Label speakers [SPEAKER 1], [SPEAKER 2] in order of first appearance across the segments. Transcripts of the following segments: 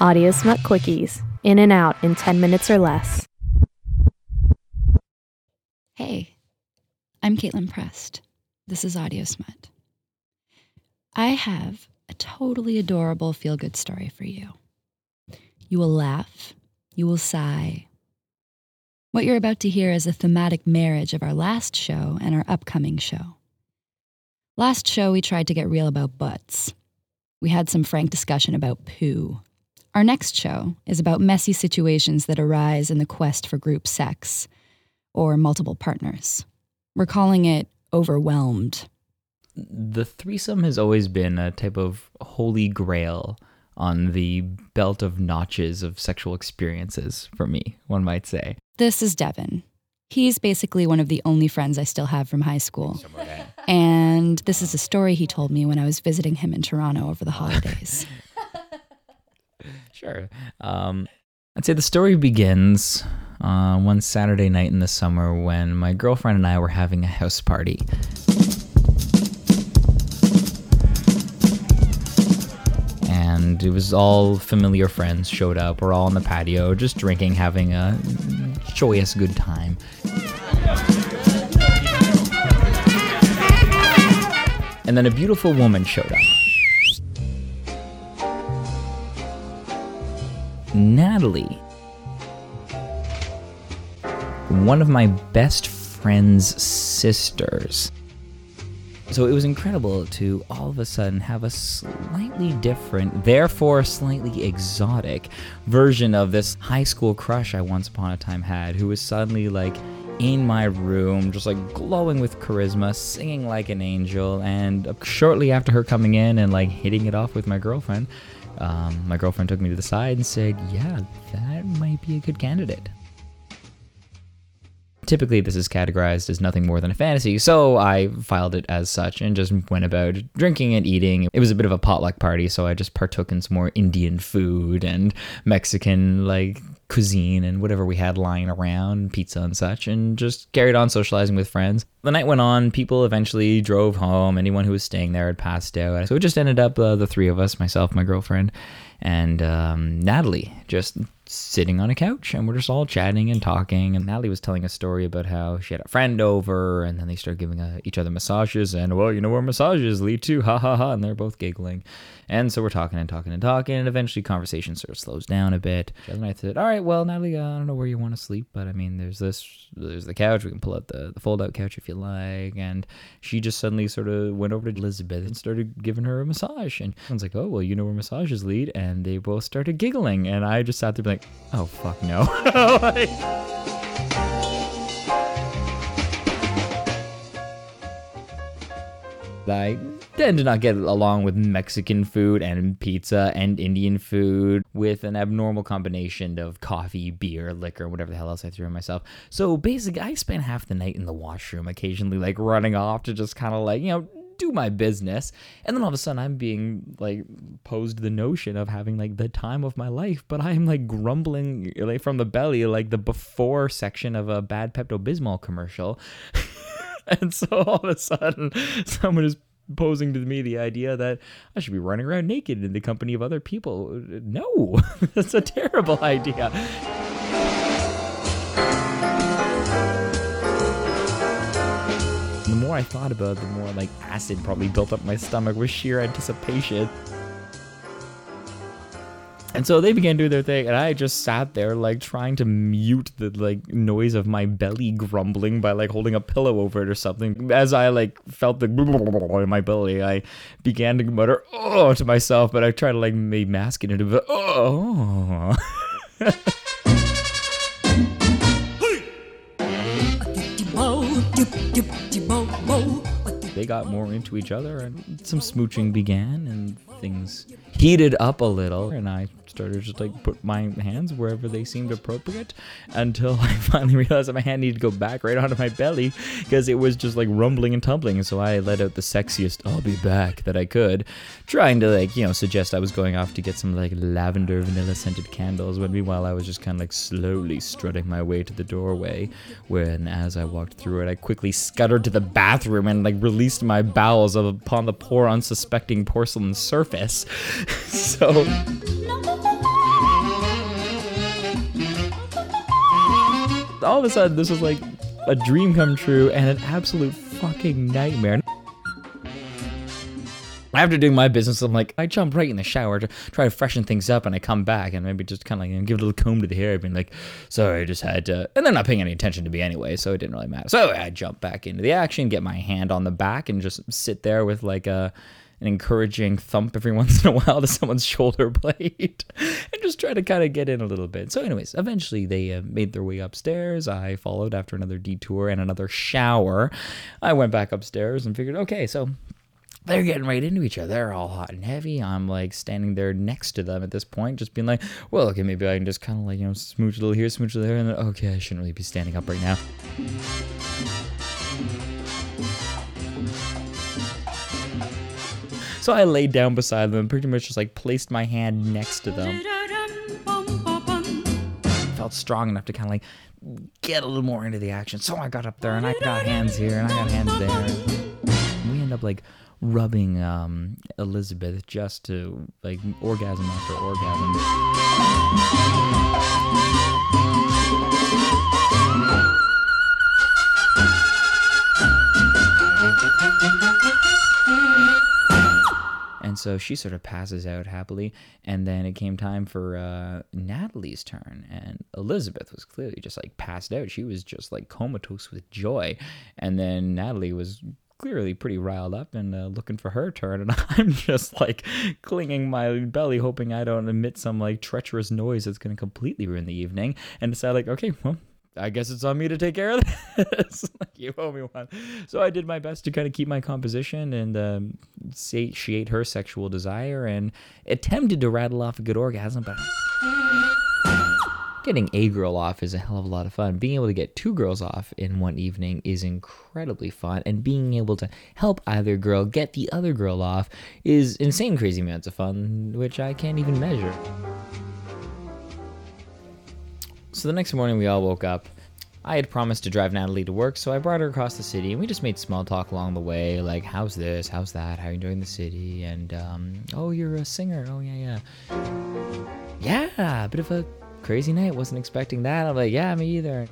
[SPEAKER 1] Audio Smut Quickies. In and out in 10 minutes or less.
[SPEAKER 2] Hey, I'm Kaitlin Prest. This is Audio Smut. I have a totally adorable feel good story for you. You will laugh, you will sigh. What you're about to hear is a thematic marriage of our last show and our upcoming show. Last show, we tried to get real about butts. We had some frank discussion about poo. Our next show is about messy situations that arise in the quest for group sex or multiple partners. We're calling it overwhelmed.
[SPEAKER 3] The threesome has always been a type of holy grail on the belt of notches of sexual experiences for me, one might say.
[SPEAKER 2] This is Devon. He's basically one of the only friends I still have from high school. And this is a story he told me when I was visiting him in Toronto over the holidays.
[SPEAKER 3] Sure. Um, I'd say the story begins uh, one Saturday night in the summer when my girlfriend and I were having a house party. And it was all familiar friends showed up. We're all on the patio, just drinking, having a joyous good time. And then a beautiful woman showed up. Natalie, one of my best friend's sisters. So it was incredible to all of a sudden have a slightly different, therefore slightly exotic version of this high school crush I once upon a time had, who was suddenly like in my room, just like glowing with charisma, singing like an angel. And shortly after her coming in and like hitting it off with my girlfriend, um, my girlfriend took me to the side and said, Yeah, that might be a good candidate. Typically, this is categorized as nothing more than a fantasy, so I filed it as such and just went about drinking and eating. It was a bit of a potluck party, so I just partook in some more Indian food and Mexican, like, cuisine and whatever we had lying around, pizza and such, and just carried on socializing with friends. The night went on, people eventually drove home. Anyone who was staying there had passed out. So it just ended up uh, the three of us, myself, my girlfriend, and um, Natalie, just sitting on a couch and we're just all chatting and talking. And Natalie was telling a story about how she had a friend over and then they started giving uh, each other massages. And well, you know where massages lead to, ha ha ha. And they're both giggling. And so we're talking and talking and talking. And eventually conversation sort of slows down a bit. And I said, all right, well, Natalie, I don't know where you want to sleep, but I mean, there's this, there's the couch. We can pull out the, the fold out couch if you like. And she just suddenly sort of went over to Elizabeth and started giving her a massage. And I was like, oh, well, you know where massages lead. And they both started giggling. And I just sat there like, oh fuck no. like, I tend to not get along with Mexican food and pizza and Indian food with an abnormal combination of coffee, beer, liquor, whatever the hell else I threw in myself. So basically, I spent half the night in the washroom, occasionally like running off to just kind of like, you know, do my business. And then all of a sudden I'm being like posed the notion of having like the time of my life, but I'm like grumbling like from the belly, like the before section of a bad Pepto Bismol commercial. and so all of a sudden someone is posing to me the idea that I should be running around naked in the company of other people. No, that's a terrible idea. More I thought about it, the more like acid probably built up my stomach with sheer anticipation. And so they began doing their thing, and I just sat there like trying to mute the like noise of my belly grumbling by like holding a pillow over it or something. As I like felt the in my belly, I began to mutter "oh" to myself, but I tried to like maybe mask it into "oh." They got more into each other and some smooching began and things heated up a little. And I started just like put my hands wherever they seemed appropriate until I finally realized that my hand needed to go back right onto my belly because it was just like rumbling and tumbling. So I let out the sexiest "I'll be back" that I could, trying to like you know suggest I was going off to get some like lavender vanilla scented candles. But meanwhile, I was just kind of like slowly strutting my way to the doorway. When as I walked through it, I quickly scuttered to the bathroom and like released my bowels upon the poor unsuspecting porcelain surface. so. All of a sudden, this was like a dream come true and an absolute fucking nightmare. After doing my business, I'm like, I jump right in the shower to try to freshen things up, and I come back and maybe just kind of like you know, give a little comb to the hair. I've been like, sorry, I just had to, and they're not paying any attention to me anyway, so it didn't really matter. So I jump back into the action, get my hand on the back, and just sit there with like a an encouraging thump every once in a while to someone's shoulder blade and just try to kind of get in a little bit. So, anyways, eventually they uh, made their way upstairs. I followed after another detour and another shower. I went back upstairs and figured, okay, so they're getting right into each other. They're all hot and heavy. I'm like standing there next to them at this point, just being like, well, okay, maybe I can just kind of like, you know, smooch a little here, smooch a little there. And then, okay, I shouldn't really be standing up right now. So I laid down beside them, and pretty much just like placed my hand next to them. Felt strong enough to kind of like get a little more into the action. So I got up there and I got hands here and I got hands there. We end up like rubbing um, Elizabeth just to like orgasm after orgasm. So she sort of passes out happily. And then it came time for uh, Natalie's turn. And Elizabeth was clearly just like passed out. She was just like comatose with joy. And then Natalie was clearly pretty riled up and uh, looking for her turn. And I'm just like clinging my belly, hoping I don't emit some like treacherous noise that's going to completely ruin the evening. And decide, like, okay, well, I guess it's on me to take care of this. like, you owe me one. So I did my best to kind of keep my composition and um, satiate her sexual desire and attempted to rattle off a good orgasm, but getting a girl off is a hell of a lot of fun. Being able to get two girls off in one evening is incredibly fun, and being able to help either girl get the other girl off is insane, crazy amounts of fun, which I can't even measure. So the next morning, we all woke up. I had promised to drive Natalie to work, so I brought her across the city, and we just made small talk along the way, like how's this, how's that, how you enjoying the city, and um, oh, you're a singer, oh yeah, yeah, yeah, a bit of a crazy night. Wasn't expecting that. I'm like, yeah, me either.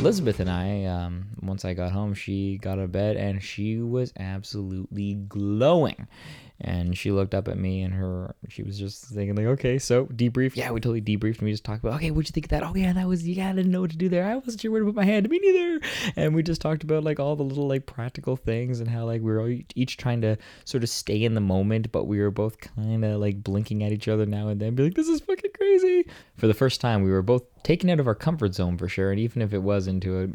[SPEAKER 3] Elizabeth and I, um, once I got home, she got out of bed and she was absolutely glowing. And she looked up at me and her, she was just thinking like, okay, so debrief. Yeah, we totally debriefed and we just talked about, okay, what'd you think of that? Oh yeah, that was, yeah, I didn't know what to do there. I wasn't sure where to put my hand. To me neither. And we just talked about like all the little like practical things and how like we were each trying to sort of stay in the moment, but we were both kind of like blinking at each other now and then, be like, this is fucking crazy. For the first time, we were both taken out of our comfort zone for sure. And even if it was into a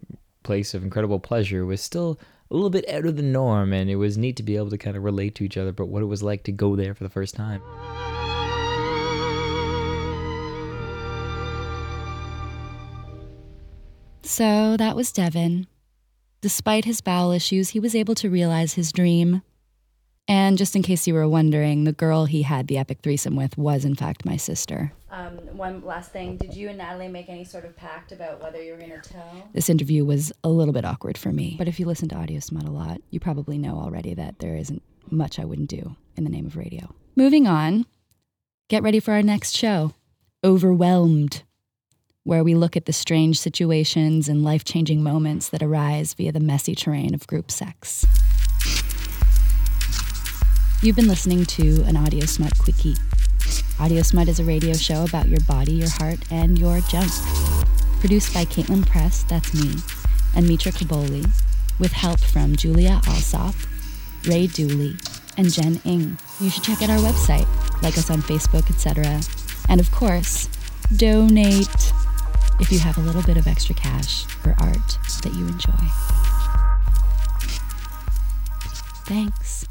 [SPEAKER 3] place of incredible pleasure, was still a little bit out of the norm and it was neat to be able to kind of relate to each other but what it was like to go there for the first time
[SPEAKER 2] So that was Devon. Despite his bowel issues, he was able to realize his dream. And just in case you were wondering, the girl he had the epic threesome with was, in fact, my sister.
[SPEAKER 4] Um, one last thing. Did you and Natalie make any sort of pact about whether you were going to tell?
[SPEAKER 2] This interview was a little bit awkward for me. But if you listen to Audio Smut a lot, you probably know already that there isn't much I wouldn't do in the name of radio. Moving on, get ready for our next show Overwhelmed, where we look at the strange situations and life changing moments that arise via the messy terrain of group sex. You've been listening to an Audio Smut Quickie. Audio Smut is a radio show about your body, your heart, and your junk. Produced by Kaitlin Prest, that's me, and Mitra Kaboli, with help from Julia Alsop, Ray Dooley, and Jen Ing. You should check out our website, like us on Facebook, etc. And of course, donate if you have a little bit of extra cash for art that you enjoy. Thanks.